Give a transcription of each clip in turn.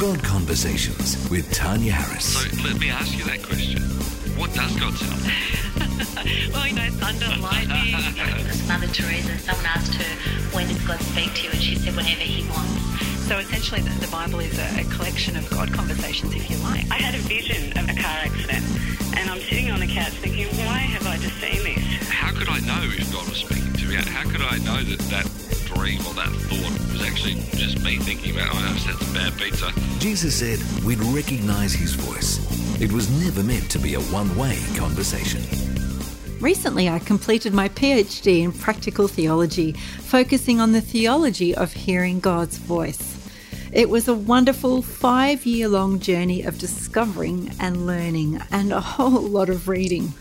God Conversations with Tanya Harris. So let me ask you that question. What does God sound like? well, you know, thunder, lightning. Mother Teresa, someone asked her, when does God speak to you? And she said, whenever he wants. So essentially, the, the Bible is a, a, collection of God conversations, if you like. I had a vision of a car accident, and I'm sitting on the couch thinking, why have I just seen this? How could I know if God was speaking to me? How could I know that that dream or that thought was actually just me thinking about, oh, I just had some bad pizza? Jesus said we'd recognize his voice. It was never meant to be a one way conversation. Recently, I completed my PhD in practical theology, focusing on the theology of hearing God's voice. It was a wonderful five year long journey of discovering and learning and a whole lot of reading.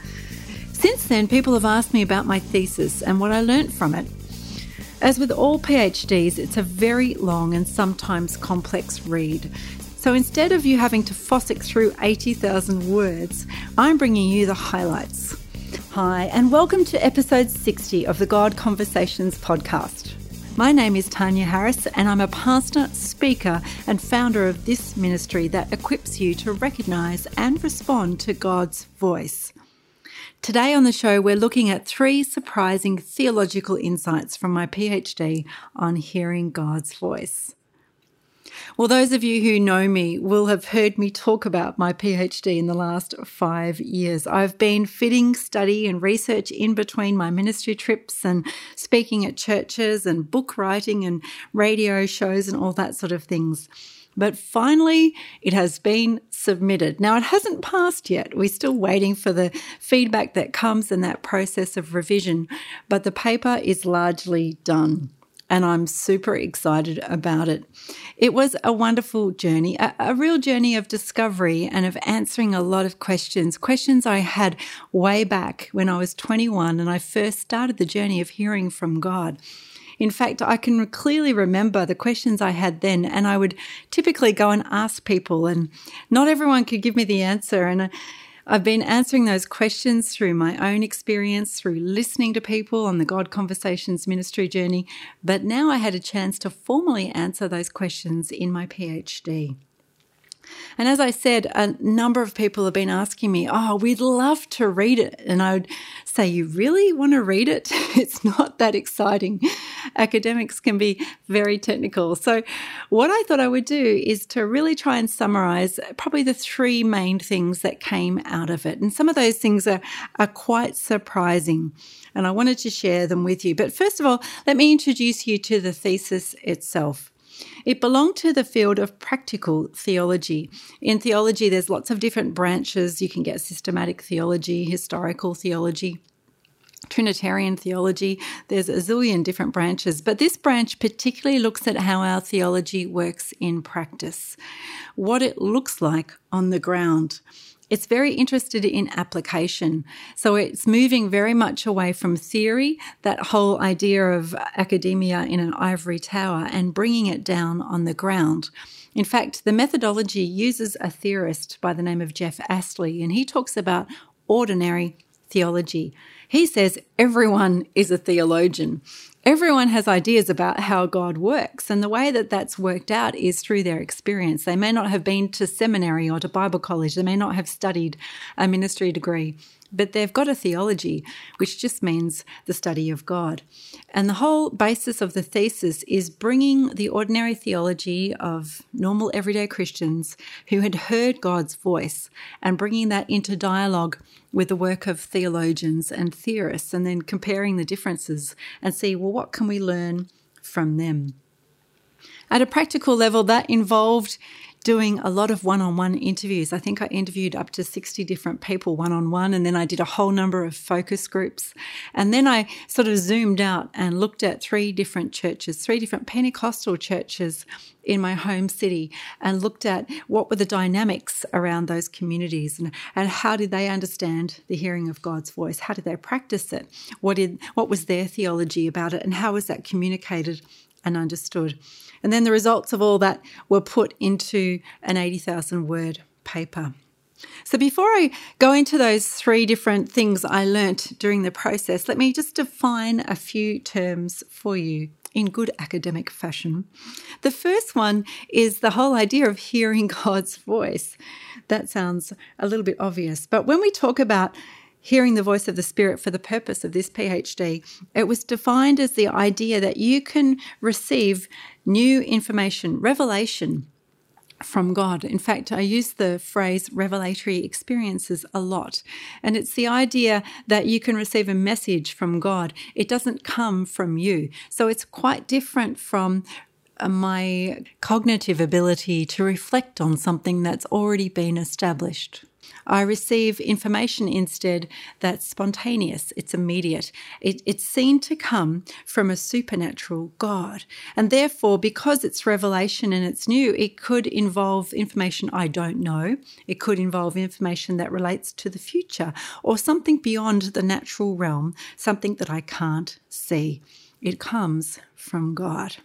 Since then, people have asked me about my thesis and what I learnt from it. As with all PhDs, it's a very long and sometimes complex read. So instead of you having to fossick through 80,000 words, I'm bringing you the highlights. Hi, and welcome to episode 60 of the God Conversations podcast. My name is Tanya Harris, and I'm a pastor, speaker, and founder of this ministry that equips you to recognize and respond to God's voice. Today on the show, we're looking at three surprising theological insights from my PhD on hearing God's voice. Well, those of you who know me will have heard me talk about my PhD in the last five years. I've been fitting study and research in between my ministry trips and speaking at churches and book writing and radio shows and all that sort of things. But finally, it has been submitted. Now, it hasn't passed yet. We're still waiting for the feedback that comes in that process of revision, but the paper is largely done and I'm super excited about it. It was a wonderful journey, a, a, real journey of discovery and of answering a lot of questions, questions I had way back when I was 21 and I first started the journey of hearing from God. In fact, I can clearly remember the questions I had then, and I would typically go and ask people, and not everyone could give me the answer. And I've been answering those questions through my own experience, through listening to people on the God Conversations ministry journey, but now I had a chance to formally answer those questions in my PhD. And as I said, a number of people have been asking me, Oh, we'd love to read it. And I would say, You really want to read it? It's not that exciting. Academics can be very technical. So, what I thought I would do is to really try and summarize probably the three main things that came out of it. And some of those things are, are quite surprising. And I wanted to share them with you. But first of all, let me introduce you to the thesis itself. It belonged to the field of practical theology. In theology, there's lots of different branches. You can get systematic theology, historical theology. Trinitarian theology. There's a zillion different branches, but this branch particularly looks at how our theology works in practice, what it looks like on the ground it's very interested in application. So it's moving very much away from theory, that whole idea of academia in an ivory tower, and bringing it down on the ground. In fact, the methodology uses a theorist by the name of Jeff Astley, and he talks about ordinary theology. He says everyone is a theologian. Everyone has ideas about how God works, and the way that that's worked out is through their experience. They may not have been to seminary or to Bible college, they may not have studied a ministry degree, but they've got a theology, which just means the study of God. And the whole basis of the thesis is bringing the ordinary theology of normal everyday Christians who had heard God's voice and bringing that into dialogue with the work of theologians and theorists, and then comparing the differences and see, well, what can we learn from them? At a practical level, that involved doing a lot of one on one interviews. I think I interviewed up to 60 different people one on one, and then I did a whole number of focus groups. And then I sort of zoomed out and looked at three different churches, three different Pentecostal churches in my home city, and looked at what were the dynamics around those communities and, and how did they understand the hearing of God's voice? How did they practice it? What, did, what was their theology about it? And how was that communicated and understood? And then the results of all that were put into an 80,000 word paper. So, before I go into those three different things I learnt during the process, let me just define a few terms for you. in good academic fashion. The first one is the whole idea of hearing God's voice. That sounds a little bit obvious, but when we talk about hearing the voice of the Spirit for the purpose of this PhD, it was defined as the idea that you can receive new information, revelation from God. In fact, I use the phrase revelatory experiences a lot. And it's the idea that you can receive a message from God. It doesn't come from you. So it's quite different from uh, my cognitive ability to reflect on something that's already been established. I receive information instead that's spontaneous, it's immediate. It, it's seen to come from a supernatural God. And therefore, because it's revelation and it's new, it could involve information I don't know. It could involve information that relates to the future or something beyond the natural realm, something that I can't see. It comes from God.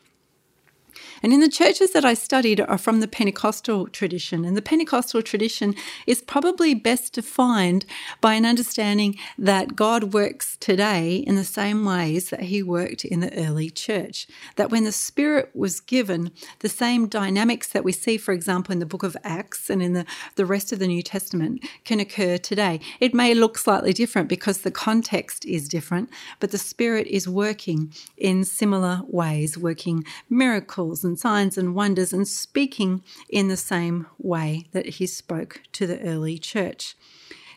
And in the churches that I studied are from the Pentecostal tradition. And the Pentecostal tradition is probably best defined by an understanding that God works today in the same ways that he worked in the early church. That when the Spirit was given, the same dynamics that we see, for example, in the book of Acts and in the, the rest of the New Testament can occur today. It may look slightly different because the context is different, but the Spirit is working in similar ways, working miracles and signs and wonders and speaking in the same way that he spoke to the early church.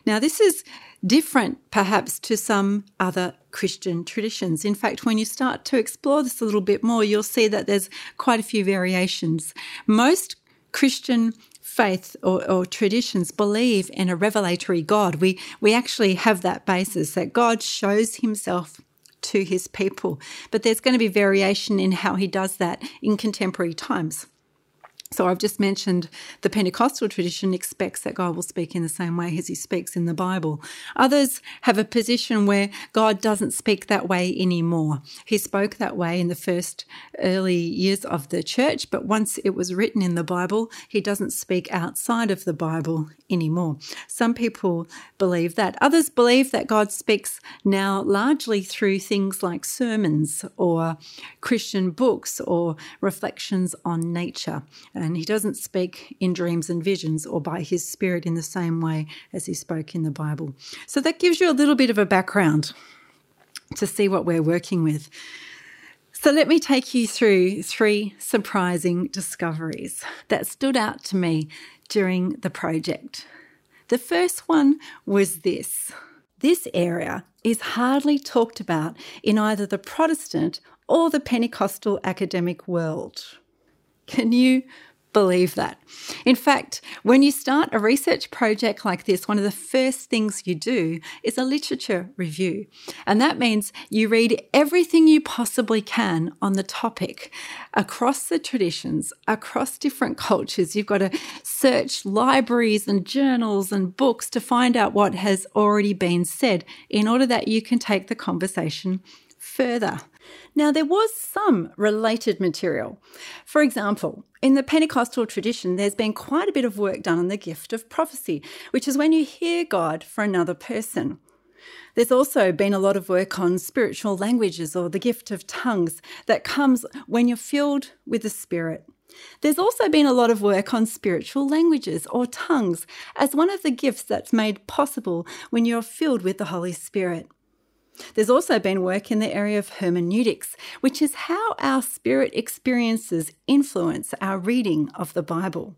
Now, this is different perhaps to some other Christian traditions. In fact, when you start to explore this a little bit more, you'll see that there's quite a few variations. Most Christian faith or, or, traditions believe in a revelatory God. We, we actually have that basis that God shows himself to his people. But there's going to be variation in how he does that in contemporary times. So I've just mentioned the Pentecostal tradition expects that God will speak in the same way as he speaks in the Bible. Others have a position where God doesn't speak that way anymore. He spoke that way in the first early years of the church, but once it was written in the Bible, he doesn't speak outside of the Bible anymore. Some people believe that. Others believe that God speaks now largely through things like sermons or Christian books or reflections on nature and he doesn't speak in dreams and visions or by his spirit in the same way as he spoke in the Bible. So that gives you a little bit of a background to see what we're working with. So let me take you through three surprising discoveries that stood out to me during the project. The first one was this. This area is hardly talked about in either the Protestant or the Pentecostal academic world. Can you believe that. In fact, when you start a research project like this, one of the first things you do is a literature review. And that means you read everything you possibly can on the topic across the traditions, across different cultures. You've got to search libraries and journals and books to find out what has already been said in order that you can take the conversation further. Now, there was some related material. For example, in the Pentecostal tradition, there's been quite a bit of work done on the gift of prophecy, which is when you hear God for another person. There's also been a lot of work on spiritual languages or the gift of tongues that comes when you're filled with the Spirit. There's also been a lot of work on spiritual languages or tongues as one of the gifts that's made possible when you're filled with the Holy Spirit. There's also been work in the area of hermeneutics, which is how our spirit experiences influence our reading of the Bible.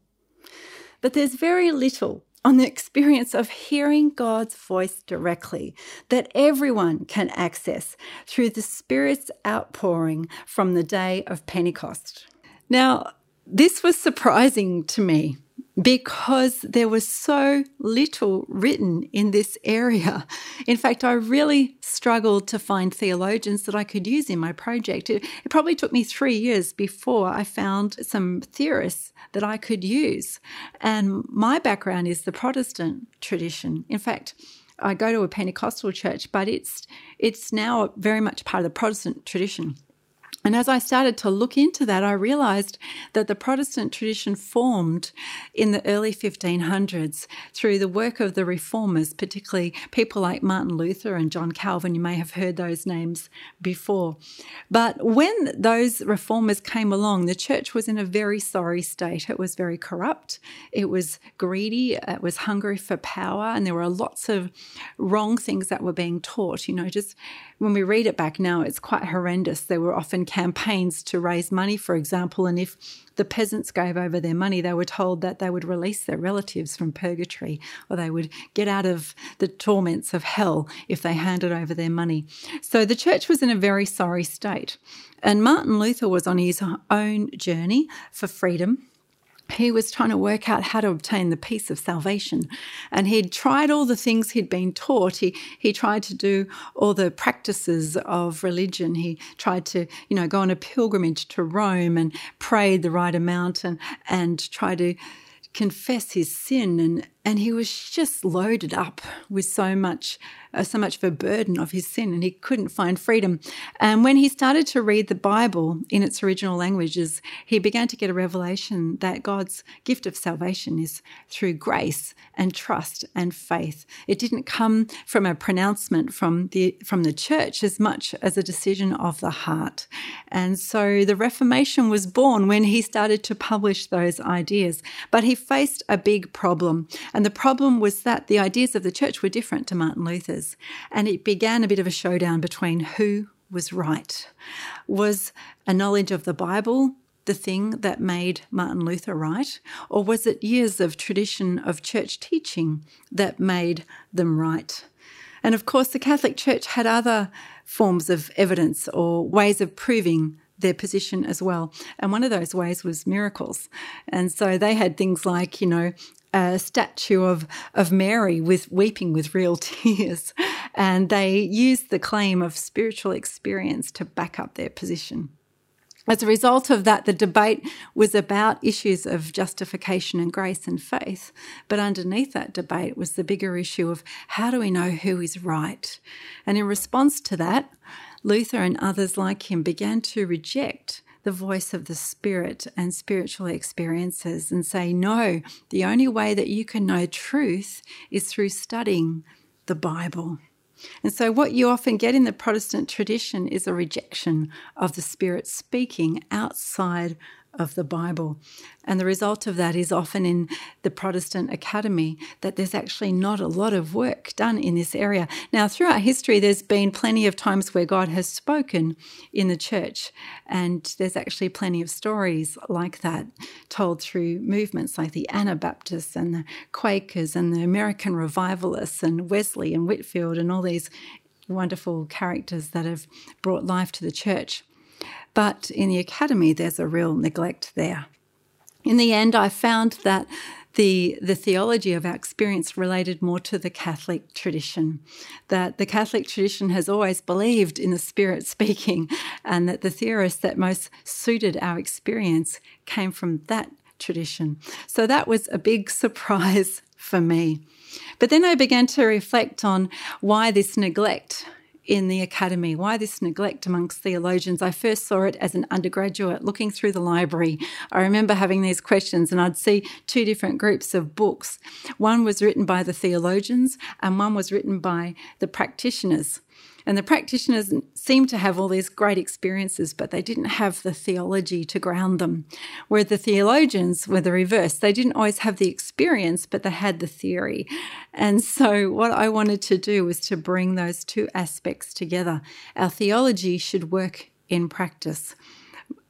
But there's very little on the experience of hearing God's voice directly that everyone can access through the Spirit's outpouring from the day of Pentecost. Now, this was surprising to me because there was so little written in this area. In fact, I really struggled to find theologians that I could use in my project. It, it, probably took me three years before I found some theorists that I could use. And my background is the Protestant tradition. In fact, I go to a Pentecostal church, but it's it's now very much part of the Protestant tradition. And as I started to look into that, I realized that the Protestant tradition formed in the early 1500s through the work of the reformers, particularly people like Martin Luther and John Calvin. You may have heard those names before. But when those reformers came along, the church was in a very sorry state. It was very corrupt, it was greedy, it was hungry for power, and there were lots of wrong things that were being taught. You know, just when we read it back now, it's quite horrendous. There were often campaigns to raise money, for example, and if the peasants gave over their money, they were told that they would release their relatives from purgatory or they would get out of the torments of hell if they handed over their money. So the church was in a very sorry state. And Martin Luther was on his own journey for freedom he was trying to work out how to obtain the peace of salvation. And he'd tried all the things he'd been taught. He, he tried to do all the practices of religion. He tried to, you know, go on a pilgrimage to Rome and pray the right amount and, and try to confess his sin and and he was just loaded up with so much uh, so much of a burden of his sin and he couldn't find freedom. And when he started to read the bible in its original languages he began to get a revelation that god's gift of salvation is through grace and trust and faith. It didn't come from a pronouncement from the from the church as much as a decision of the heart. And so the reformation was born when he started to publish those ideas. But he faced a big problem and the problem was that the ideas of the church were different to Martin Luther's. And it began a bit of a showdown between who was right. Was a knowledge of the Bible the thing that made Martin Luther right? Or was it years of tradition of church teaching that made them right? And of course, the Catholic Church had other forms of evidence or ways of proving their position as well. And one of those ways was miracles. And so they had things like, you know, a statue of, of Mary with weeping with real tears. And they used the claim of spiritual experience to back up their position. As a result of that, the debate was about issues of justification and grace and faith. But underneath that debate was the bigger issue of how do we know who is right? And in response to that, Luther and others like him began to reject the voice of the Spirit and spiritual experiences and say, no, the only way that you can know truth is through studying the Bible. And so, what you often get in the Protestant tradition is a rejection of the Spirit speaking outside of the Bible. And the result of that is often in the Protestant academy that there's actually not a lot of work done in this area. Now, throughout history, there's been plenty of times where God has spoken in the church, and there's actually plenty of stories like that told through movements like the Anabaptists and the Quakers and the American Revivalists and Wesley and Whitefield and all these wonderful characters that have brought life to the church. But in the academy, there's a real neglect there. In the end, I found that the, the theology of our experience related more to the Catholic tradition, that the Catholic tradition has always believed in the Spirit speaking, and that the theorists that most suited our experience came from that tradition. So that was a big surprise for me. But then I began to reflect on why this neglect in the academy. Why this neglect amongst theologians? I first saw it as an undergraduate looking through the library. I remember having these questions, and I'd see two different groups of books. One was written by the theologians, and one was written by the practitioners. And the practitioners seemed to have all these great experiences, but they didn't have the theology to ground them. Where the theologians were the reverse. They didn't always have the experience, but they had the theory. And so, what I wanted to do was to bring those two aspects together. Our theology should work in practice.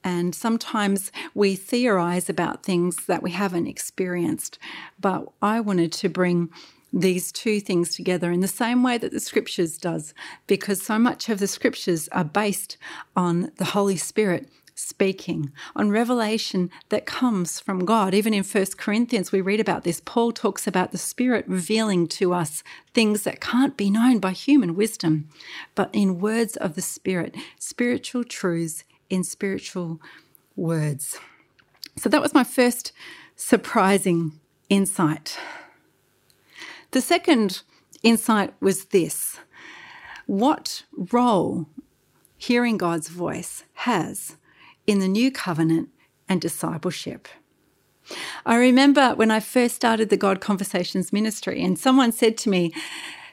And sometimes we theorize about things that we haven't experienced. But I wanted to bring these two things together in the same way that the scriptures does because so much of the scriptures are based on the holy spirit speaking on revelation that comes from god. Even in First corinthians we read about this. Paul talks about the spirit revealing to us things that can't be known by human wisdom but in words of the spirit spiritual truths in spiritual words. So that was my first surprising insight the second insight was this what role hearing God's voice has in the new covenant and discipleship. I remember when I first started the God Conversations ministry, and someone said to me,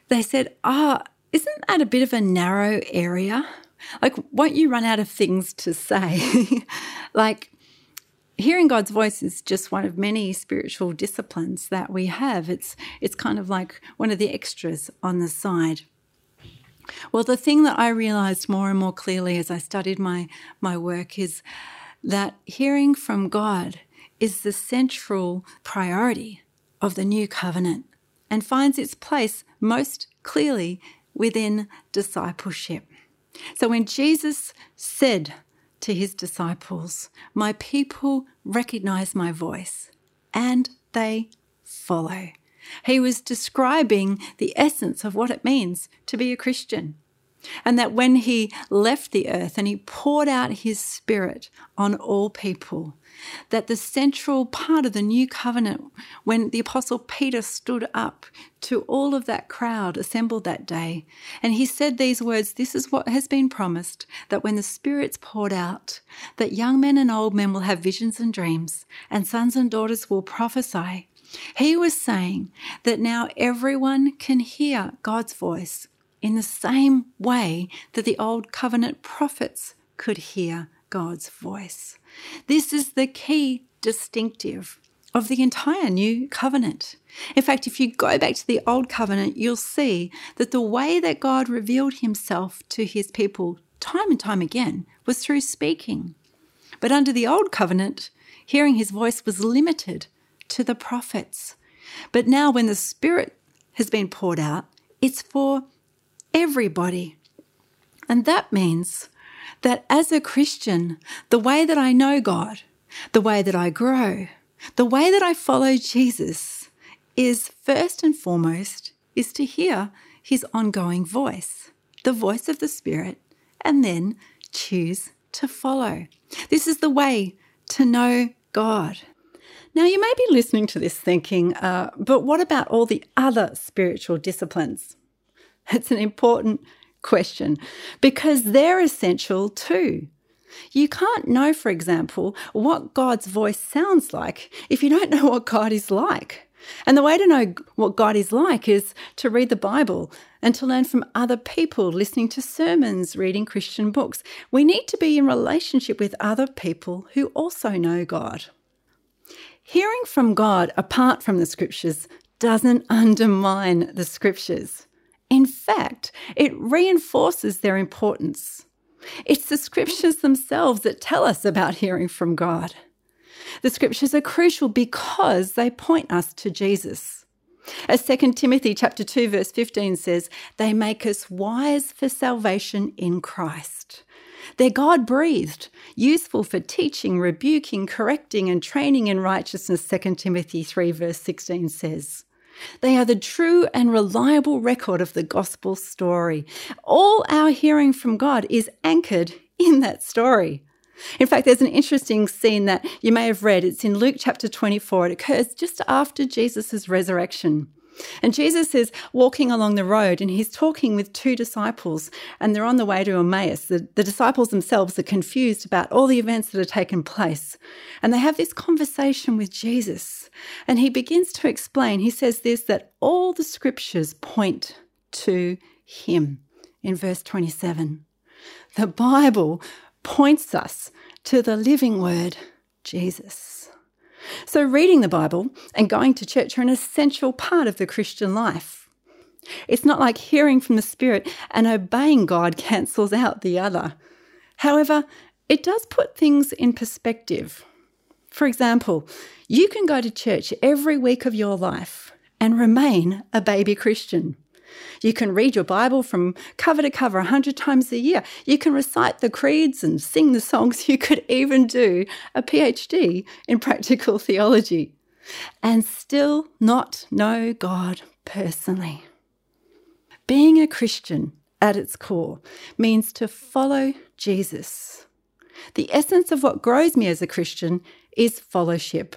they said, oh, isn't that a bit of a narrow area? Like, won't you run out of things to say? like, hearing God's voice is just one of many spiritual disciplines that we have. It's, it's kind of like one of the extras on the side. Well, the thing that I realized more and more clearly as I studied my, my work is that hearing from God is the central priority of the new covenant and finds its place most clearly within discipleship. So when Jesus said to his disciples, My people recognize my voice and they follow. He was describing the essence of what it means to be a Christian. And that when he left the earth and he poured out his spirit on all people, that the central part of the new covenant, when the Apostle Peter stood up to all of that crowd assembled that day, and he said these words This is what has been promised that when the Spirit's poured out, that young men and old men will have visions and dreams, and sons and daughters will prophesy. He was saying that now everyone can hear God's voice in the same way that the old covenant prophets could hear God's voice. This is the key distinctive of the entire new covenant. In fact, if you go back to the old covenant, you'll see that the way that God revealed himself to his people time and time again was through speaking. But under the old covenant, hearing his voice was limited to the prophets. But now, when the Spirit has been poured out, it's for everybody. And that means that as a Christian, the way that I know God, the way that I grow, the way that I follow Jesus is first and foremost is to hear his ongoing voice, the voice of the Spirit, and then choose to follow. This is the way to know God. Now, you may be listening to this thinking, uh, but what about all the other spiritual disciplines? It's an important question because they're essential too. You can't know, for example, what God's voice sounds like if you don't know what God is like. And the way to know what God is like is to read the Bible and to learn from other people, listening to sermons, reading Christian books. We need to be in relationship with other people who also know God. Hearing from God apart from the scriptures doesn't undermine the scriptures. In fact, it reinforces their importance. It's the scriptures themselves that tell us about hearing from God. The scriptures are crucial because they point us to Jesus. As 2 Timothy chapter 2 verse 15 says, they make us wise for salvation in Christ. They're God breathed, useful for teaching, rebuking, correcting, and training in righteousness, 2 Timothy 3 verse 16 says. They are the true and reliable record of the gospel story. All our hearing from God is anchored in that story. In fact, there's an interesting scene that you may have read. It's in Luke chapter 24. It occurs just after Jesus' resurrection. And Jesus is walking along the road and he's talking with two disciples, and they're on the way to Emmaus. The, the, disciples themselves are confused about all the events that have taken place. And they have this conversation with Jesus. And he begins to explain, he says this that all the scriptures point to him in verse 27. The Bible points us to the living word, Jesus. So, reading the Bible and going to church are an essential part of the Christian life. It's not like hearing from the Spirit and obeying God cancels out the other. However, it does put things in perspective. For example, you can go to church every week of your life and remain a baby Christian. You can read your Bible from cover to cover a hundred times a year. You can recite the creeds and sing the songs. You could even do a PhD in practical theology and still not know God personally. Being a Christian at its core means to follow Jesus. The essence of what grows me as a Christian is fellowship.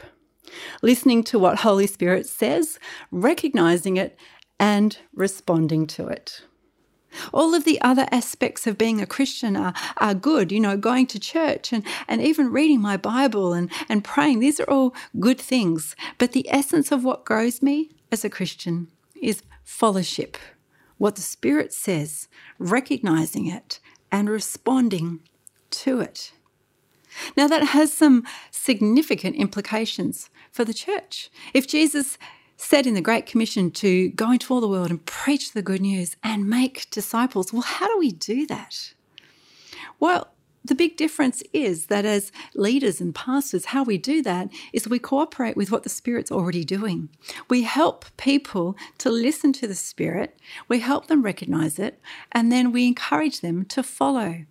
Listening to what Holy Spirit says, recognizing it, and responding to it. All of the other aspects of being a Christian are, are good, you know, going to church and, and even reading my Bible and, and praying. These are all good things. But the essence of what grows me as a Christian is fellowship, what the Spirit says, recognizing it and responding to it. Now, that has some significant implications for the church. If Jesus said in the Great Commission to go into all the world and preach the good news and make disciples, well, how do we do that? Well, the big difference is that as leaders and pastors, how we do that is we cooperate with what the Spirit's already doing. We help people to listen to the Spirit, we help them recognize it, and then we encourage them to follow.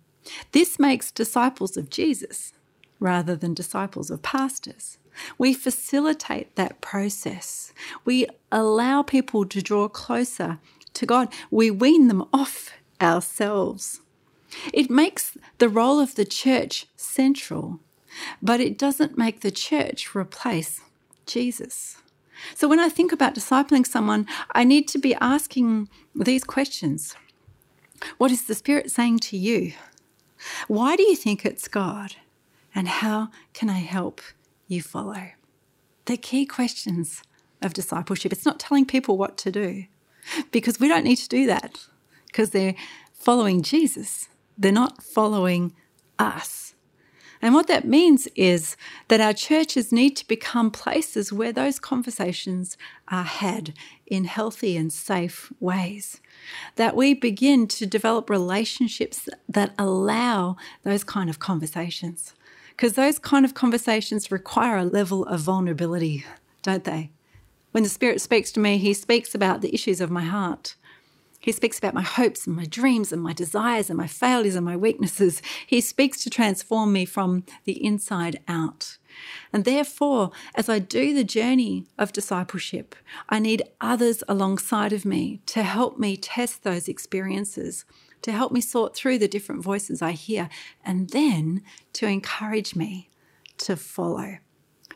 This makes disciples of Jesus rather than disciples of pastors. We facilitate that process. We allow people to draw closer to God. We wean them off ourselves. It makes the role of the church central, but it doesn't make the church replace Jesus. So when I think about discipling someone, I need to be asking these questions What is the Spirit saying to you? Why do you think it's God? And how can I help you follow? They're key questions of discipleship. It's not telling people what to do because we don't need to do that because they're following Jesus. They're not following us. And what that means is that our churches need to become places where those conversations are had in healthy and safe ways. That we begin to develop relationships that allow those kind of conversations because those kind of conversations require a level of vulnerability, don't they? When the Spirit speaks to me, He speaks about the issues of my heart. He speaks about my hopes and my dreams and my desires and my failures and my weaknesses. He speaks to transform me from the inside out. And therefore, as I do the journey of discipleship, I need others alongside of me to help me test those experiences to help me sort through the different voices I hear, and then to encourage me to follow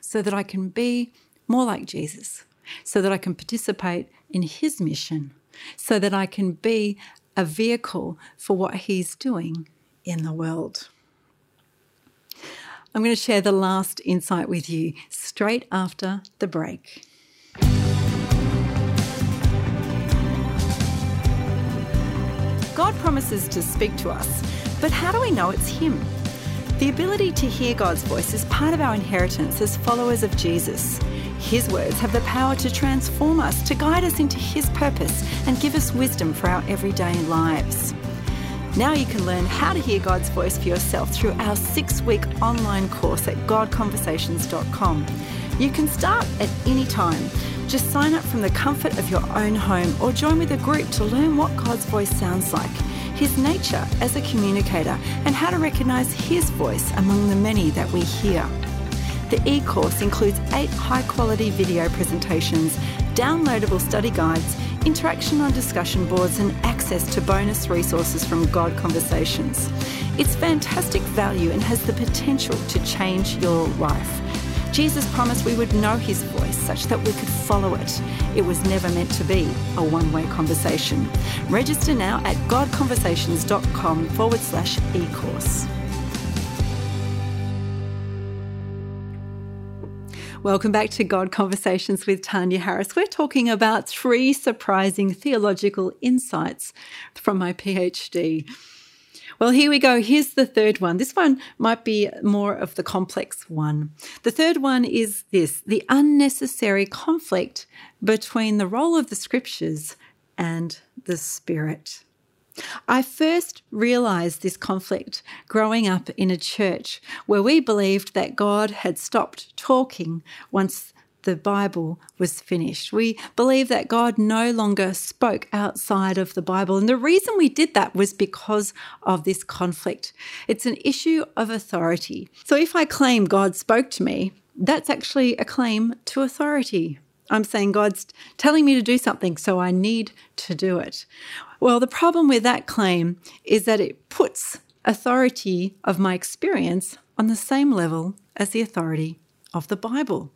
so that I can be more like Jesus, so that I can participate in his mission, so that I can be a vehicle for what he's doing in the world. I'm going to share the last insight with you straight after the break. God promises to speak to us, but how do we know it's Him? The ability to hear God's voice is part of our inheritance as followers of Jesus. His words have the power to transform us, to guide us into His purpose, and give us wisdom for our everyday lives. Now you can learn how to hear God's voice for yourself through our six week online course at godconversations.com. You can start at any time. Just sign up from the comfort of your own home or join with a group to learn what God's voice sounds like, His nature as a communicator, and how to recognize His voice among the many that we hear. The e course includes eight high quality video presentations, downloadable study guides, interaction on discussion boards, and access to bonus resources from God Conversations. It's fantastic value and has the potential to change your life. Jesus promised we would know his voice such that we could follow it. It was never meant to be a one way conversation. Register now at godconversations.com forward slash e course. Welcome back to God Conversations with Tanya Harris. We're talking about three surprising theological insights from my PhD. Well, here we go. Here's the third one. This one might be more of the complex one. The third one is this the unnecessary conflict between the role of the scriptures and the spirit. I first realized this conflict growing up in a church where we believed that God had stopped talking once the Bible was finished. We believe that God no longer spoke outside of the Bible. And the reason we did that was because of this conflict. It's an issue of authority. So if I claim God spoke to me, that's actually a claim to authority. I'm saying God's telling me to do something, so I need to do it. Well, the problem with that claim is that it puts authority of my experience on the same level as the authority of the Bible.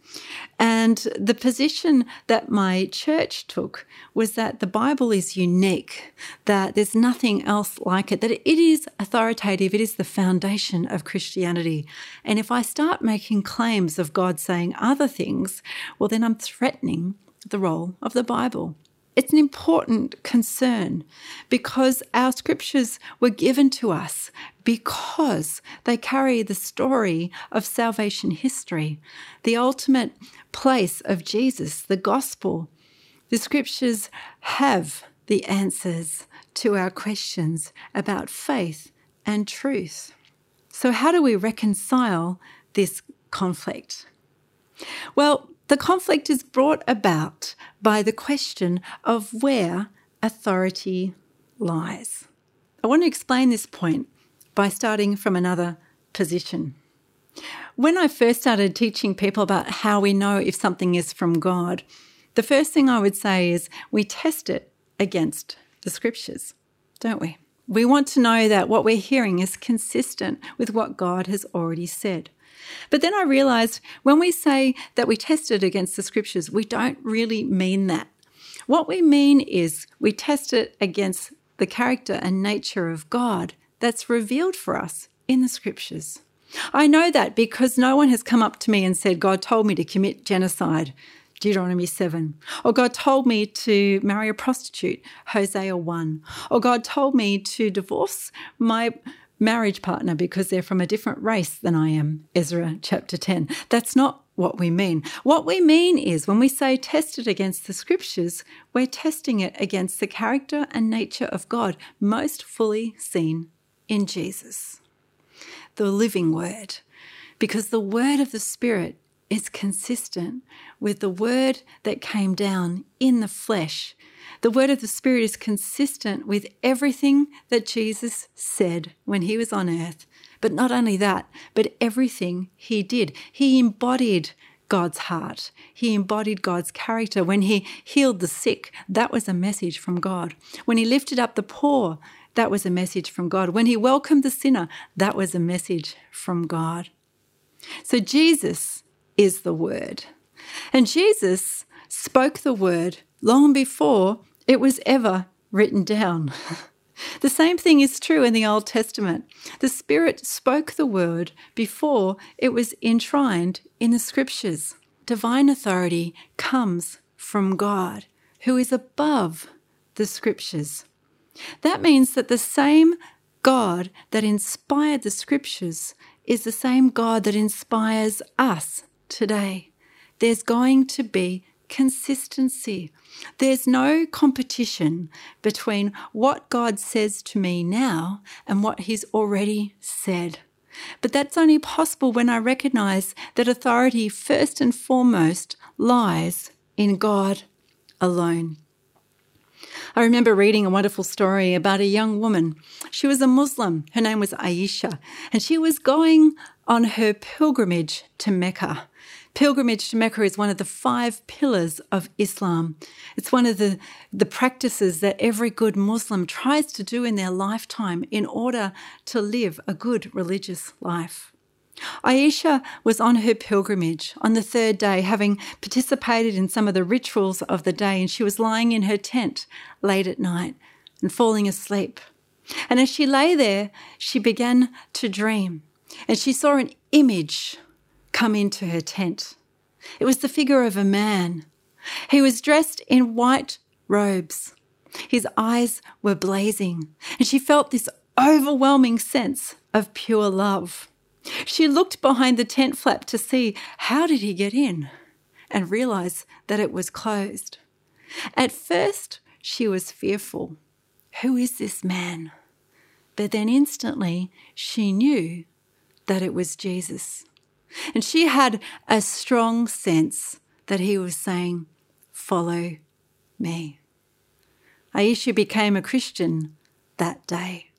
And the position that my church took was that the Bible is unique, that there's nothing else like it, that it is authoritative, it is the foundation of Christianity. And if I start making claims of God saying other things, well, then I'm threatening the role of the Bible. It's an important concern because our scriptures were given to us because they carry the story of salvation history, the ultimate place of Jesus, the gospel. The scriptures have the answers to our questions about faith and truth. So, how do we reconcile this conflict? Well, the conflict is brought about by the question of where authority lies. I want to explain this point by starting from another position. When I first started teaching people about how we know if something is from God, the first thing I would say is we test it against the scriptures, don't we? We want to know that what we're hearing is consistent with what God has already said. But then I realized when we say that we test it against the scriptures, we don't really mean that. What we mean is we test it against the character and nature of God that's revealed for us in the scriptures. I know that because no one has come up to me and said, God told me to commit genocide, Deuteronomy 7. Or God told me to marry a prostitute, Hosea 1. Or God told me to divorce my marriage partner because they're from a different race than I am, Ezra chapter 10. That's not what we mean. What we mean is when we say test it against the scriptures, we're testing it against the character and nature of God, most fully seen in Jesus, the living word, because the word of the Spirit is consistent with the word that came down in the flesh the word of the Spirit is consistent with everything that Jesus said when he was on earth. But not only that, but everything he did. He embodied God's heart. He embodied God's character. When he healed the sick, that was a message from God. When he lifted up the poor, that was a message from God. When he welcomed the sinner, that was a message from God. So Jesus is the Word. And Jesus spoke the Word long before it was ever written down. the same thing is true in the Old Testament. The Spirit spoke the word before it was enshrined in the scriptures. Divine authority comes from God, who is above the scriptures. That means that the same God that inspired the scriptures is the same God that inspires us today. There's going to be consistency. There's no competition between what God says to me now and what He's already said. But that's only possible when I recognize that authority, first and foremost, lies in God alone. I remember reading a wonderful story about a young woman. She was a Muslim. Her name was Aisha, and she was going on her pilgrimage to Mecca. Pilgrimage to Mecca is one of the five pillars of Islam. It's one of the, the practices that every good Muslim tries to do in their lifetime in order to live a good religious life. Aisha was on her pilgrimage on the third day, having participated in some of the rituals of the day, and she was lying in her tent late at night and falling asleep. And as she lay there, she began to dream, and she saw an image come into her tent. It was the figure of a man. He was dressed in white robes. His eyes were blazing, and she felt this overwhelming sense of pure love. She looked behind the tent flap to see how did he get in and realized that it was closed. At first, she was fearful. Who is this man? But then instantly she knew that it was Jesus. And she had a strong sense that he was saying, Follow me. Aisha became a Christian that day.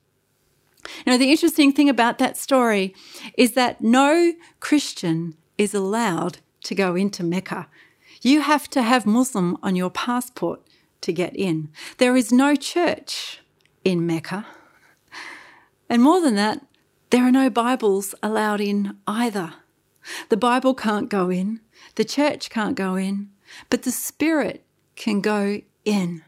Now, the interesting thing about that story is that no Christian is allowed to go into Mecca. You have to have Muslim on your passport to get in. There is no church in Mecca. And more than that, there are no Bibles allowed in either. The Bible can't go in, the church can't go in, but the Spirit can go in.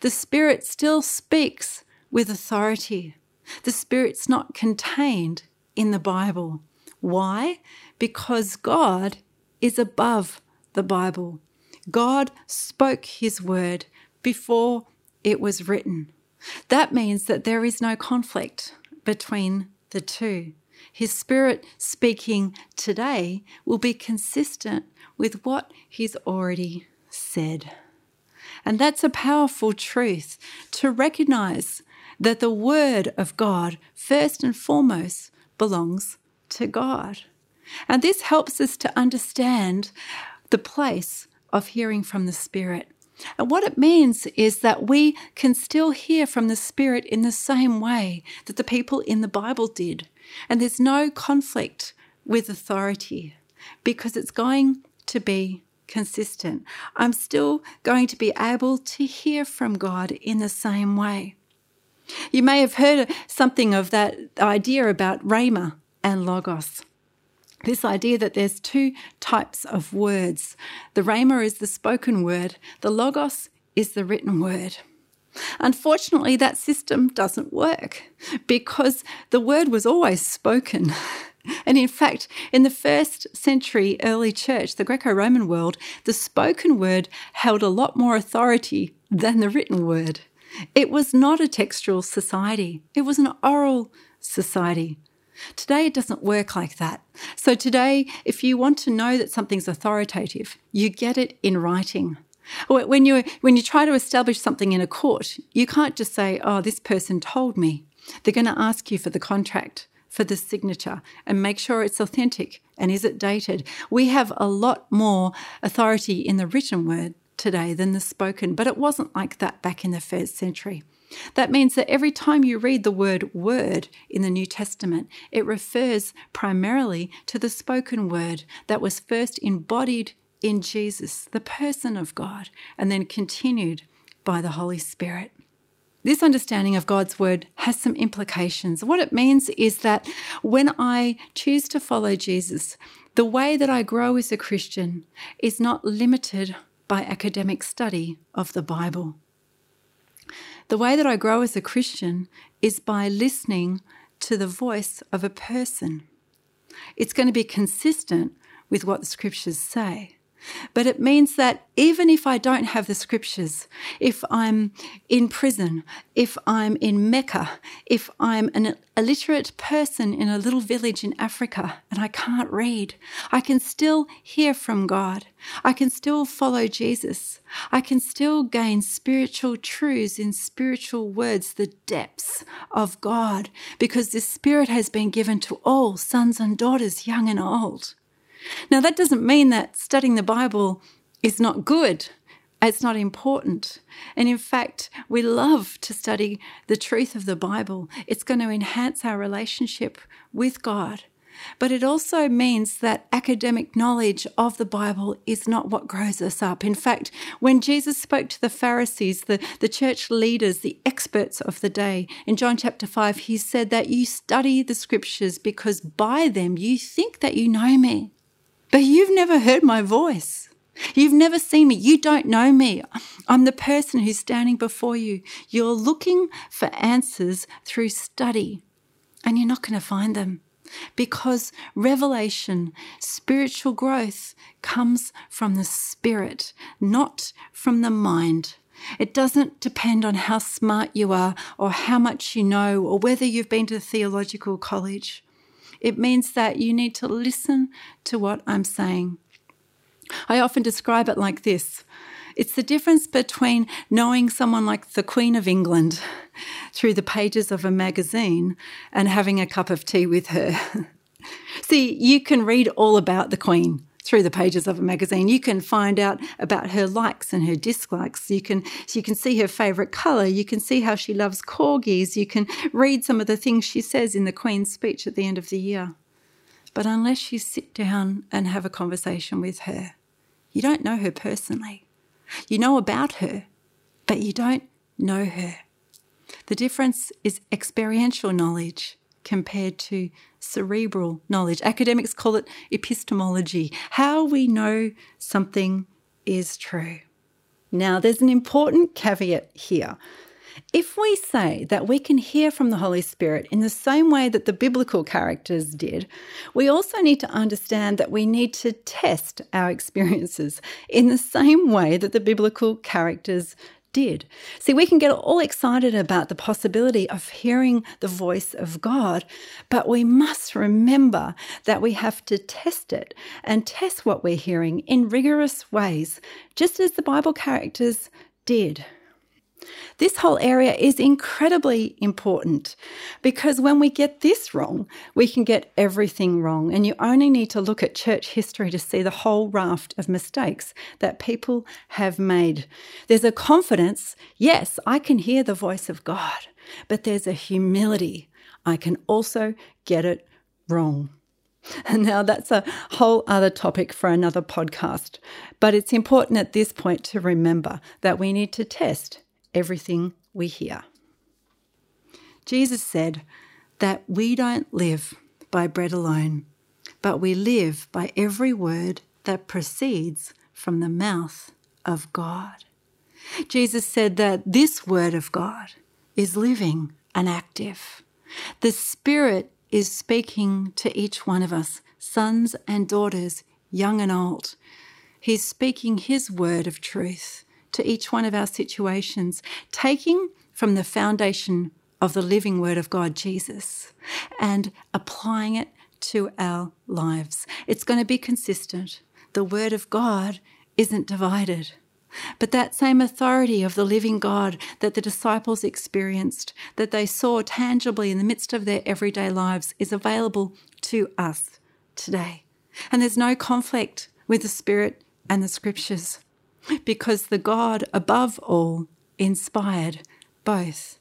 The Spirit still speaks with authority. The Spirit's not contained in the Bible. Why? Because God is above the Bible. God spoke His word before it was written. That means that there is no conflict between the two. His Spirit speaking today will be consistent with what He's already said. And that's a powerful truth to recognize that the Word of God, first and foremost, belongs to God. And this helps us to understand the place of hearing from the Spirit. And what it means is that we can still hear from the Spirit in the same way that the people in the Bible did. And there's no conflict with authority because it's going to be consistent. I'm still going to be able to hear from God in the same way. You may have heard something of that idea about Rhema and Logos this idea that there's two types of words. The Rhema is the spoken word, the Logos is the written word. Unfortunately, that system doesn't work because the word was always spoken. And in fact, in the first century early church, the Greco Roman world, the spoken word held a lot more authority than the written word. It was not a textual society, it was an oral society. Today, it doesn't work like that. So, today, if you want to know that something's authoritative, you get it in writing. When you, when you try to establish something in a court, you can't just say, oh, this person told me. They're going to ask you for the contract, for the signature, and make sure it's authentic and is it dated. We have a lot more authority in the written word today than the spoken, but it wasn't like that back in the first century. That means that every time you read the word word in the New Testament, it refers primarily to the spoken word that was first embodied in Jesus, the person of God, and then continued by the Holy Spirit. This understanding of God's word has some implications. What it means is that when I choose to follow Jesus, the way that I grow as a Christian is not limited by academic study of the Bible. The way that I grow as a Christian is by listening to the voice of a person. It's going to be consistent with what the scriptures say. But it means that even if I don't have the scriptures, if I'm in prison, if I'm in Mecca, if I'm an illiterate person in a little village in Africa and I can't read, I can still hear from God. I can still follow Jesus. I can still gain spiritual truths in spiritual words, the depths of God, because the Spirit has been given to all sons and daughters, young and old. Now, that doesn't mean that studying the Bible is not good. It's not important. And in fact, we love to study the truth of the Bible. It's going to enhance our relationship with God. But it also means that academic knowledge of the Bible is not what grows us up. In fact, when Jesus spoke to the Pharisees, the, the church leaders, the experts of the day, in John chapter 5, he said that you study the scriptures because by them you think that you know me. But you've never heard my voice. You've never seen me. You don't know me. I'm the person who's standing before you. You're looking for answers through study, and you're not going to find them because revelation, spiritual growth, comes from the spirit, not from the mind. It doesn't depend on how smart you are or how much you know or whether you've been to theological college. It means that you need to listen to what I'm saying. I often describe it like this it's the difference between knowing someone like the Queen of England through the pages of a magazine and having a cup of tea with her. See, you can read all about the Queen through the pages of a magazine. You can find out about her likes and her dislikes. You can you can see her favorite color. You can see how she loves corgis. You can read some of the things she says in the Queen's speech at the end of the year. But unless you sit down and have a conversation with her, you don't know her personally. You know about her, but you don't know her. The difference is experiential knowledge compared to cerebral knowledge. Academics call it epistemology, how we know something is true. Now, there's an important caveat here. If we say that we can hear from the Holy Spirit in the same way that the biblical characters did, we also need to understand that we need to test our experiences in the same way that the biblical characters did. See, we can get all excited about the possibility of hearing the voice of God, but we must remember that we have to test it and test what we're hearing in rigorous ways, just as the Bible characters did. This whole area is incredibly important because when we get this wrong, we can get everything wrong. And you only need to look at church history to see the whole raft of mistakes that people have made. There's a confidence, yes, I can hear the voice of God, but there's a humility. I can also get it wrong. And now that's a whole other topic for another podcast. But it's important at this point to remember that we need to test everything we hear. Jesus said that we don't live by bread alone, but we live by every word that proceeds from the mouth of God. Jesus said that this word of God is living and active. The Spirit is speaking to each one of us, sons and daughters, young and old. He's speaking His word of truth to each one of our situations, taking from the foundation of the living Word of God, Jesus, and applying it to our lives. It's going to be consistent. The Word of God isn't divided. But that same authority of the living God that the disciples experienced, that they saw tangibly in the midst of their everyday lives, is available to us today. And there's no conflict with the Spirit and the Scriptures because the God above all inspired both.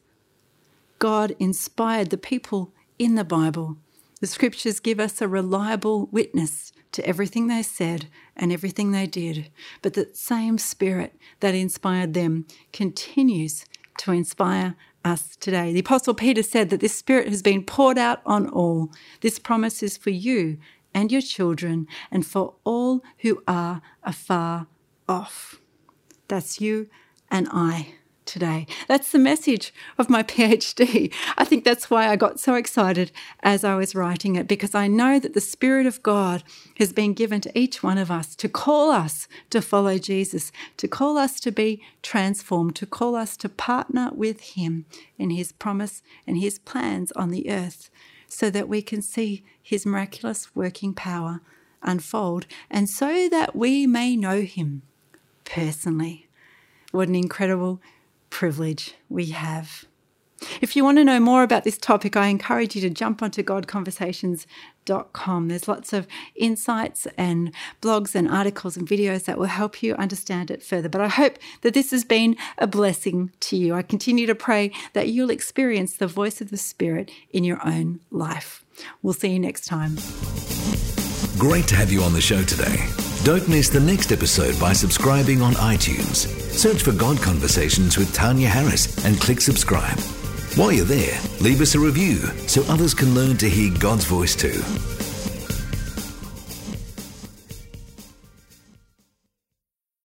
God inspired the people in the Bible. The scriptures give us a reliable witness to everything they said and everything they did, but that same spirit that inspired them continues to inspire us today. The Apostle Peter said that this Spirit has been poured out on all. This promise is for you and your children and for all who are afar off. That's you and I today. That's the message of my PhD. I think that's why I got so excited as I was writing it, because I know that the Spirit of God has been given to each one of us to call us to follow Jesus, to call us to be transformed, to call us to partner with Him in His promise and His plans on the earth, so that we can see His miraculous working power unfold, and so that we may know Him personally. What an incredible privilege we have. If you want to know more about this topic, I encourage you to jump onto godconversations.com. There's lots of insights and blogs and articles and videos that will help you understand it further. But I hope that this has been a blessing to you. I continue to pray that you'll experience the voice of the Spirit in your own life. We'll see you next time. Great to have you on the show today. Don't miss the next episode by subscribing on iTunes. Search for God Conversations with Tania Harris and click subscribe. While you're there, leave us a review so others can learn to hear God's voice too.